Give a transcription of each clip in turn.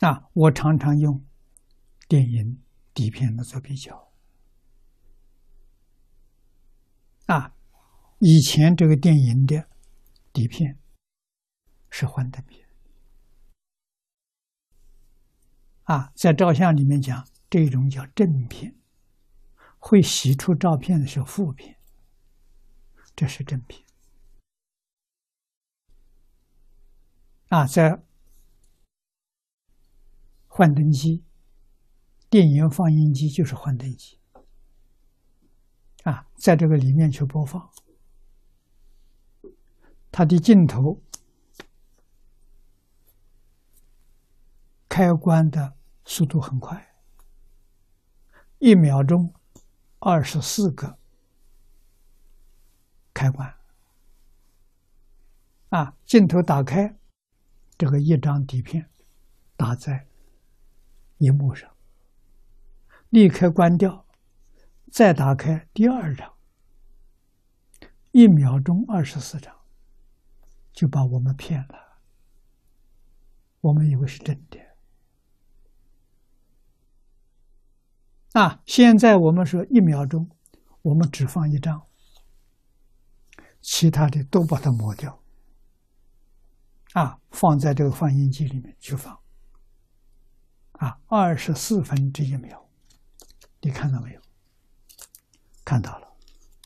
啊，我常常用电影底片来做比较。啊，以前这个电影的底片是幻灯片。啊，在照相里面讲，这种叫正片，会洗出照片的是负片，这是正片。啊，在幻灯机、电影放映机就是幻灯机。啊，在这个里面去播放，它的镜头开关的速度很快，一秒钟二十四个开关。啊，镜头打开。这个一张底片打在荧幕上，立刻关掉，再打开第二张，一秒钟二十四张，就把我们骗了。我们以为是真的。啊，现在我们说一秒钟，我们只放一张，其他的都把它抹掉。啊，放在这个放映机里面去放。啊，二十四分之一秒，你看到没有？看到了，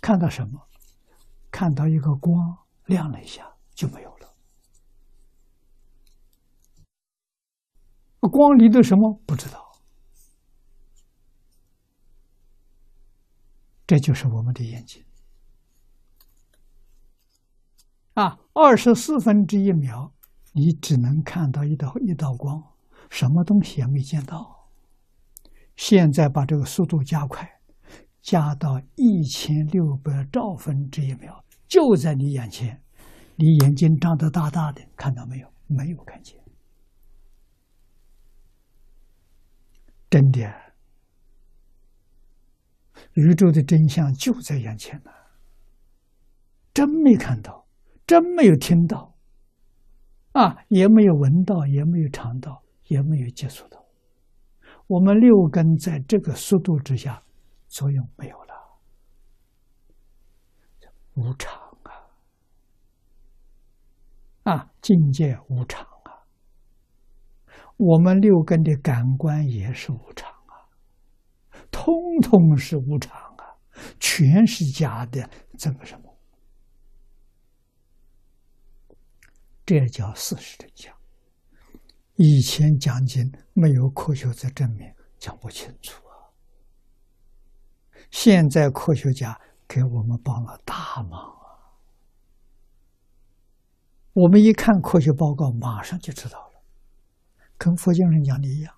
看到什么？看到一个光亮了一下就没有了。光离的什么？不知道。这就是我们的眼睛。啊，二十四分之一秒，你只能看到一道一道光，什么东西也没见到。现在把这个速度加快，加到一千六百兆分之一秒，就在你眼前，你眼睛张得大大的，看到没有？没有看见，真的，宇宙的真相就在眼前呢，真没看到。真没有听到，啊，也没有闻到，也没有尝到，也没有接触到。我们六根在这个速度之下，作用没有了，无常啊！啊，境界无常啊！我们六根的感官也是无常啊，通通是无常啊，全是假的，这个什么？这叫事实真相。以前讲经没有科学在证明，讲不清楚啊。现在科学家给我们帮了大忙啊。我们一看科学报告，马上就知道了，跟佛经上讲的一样。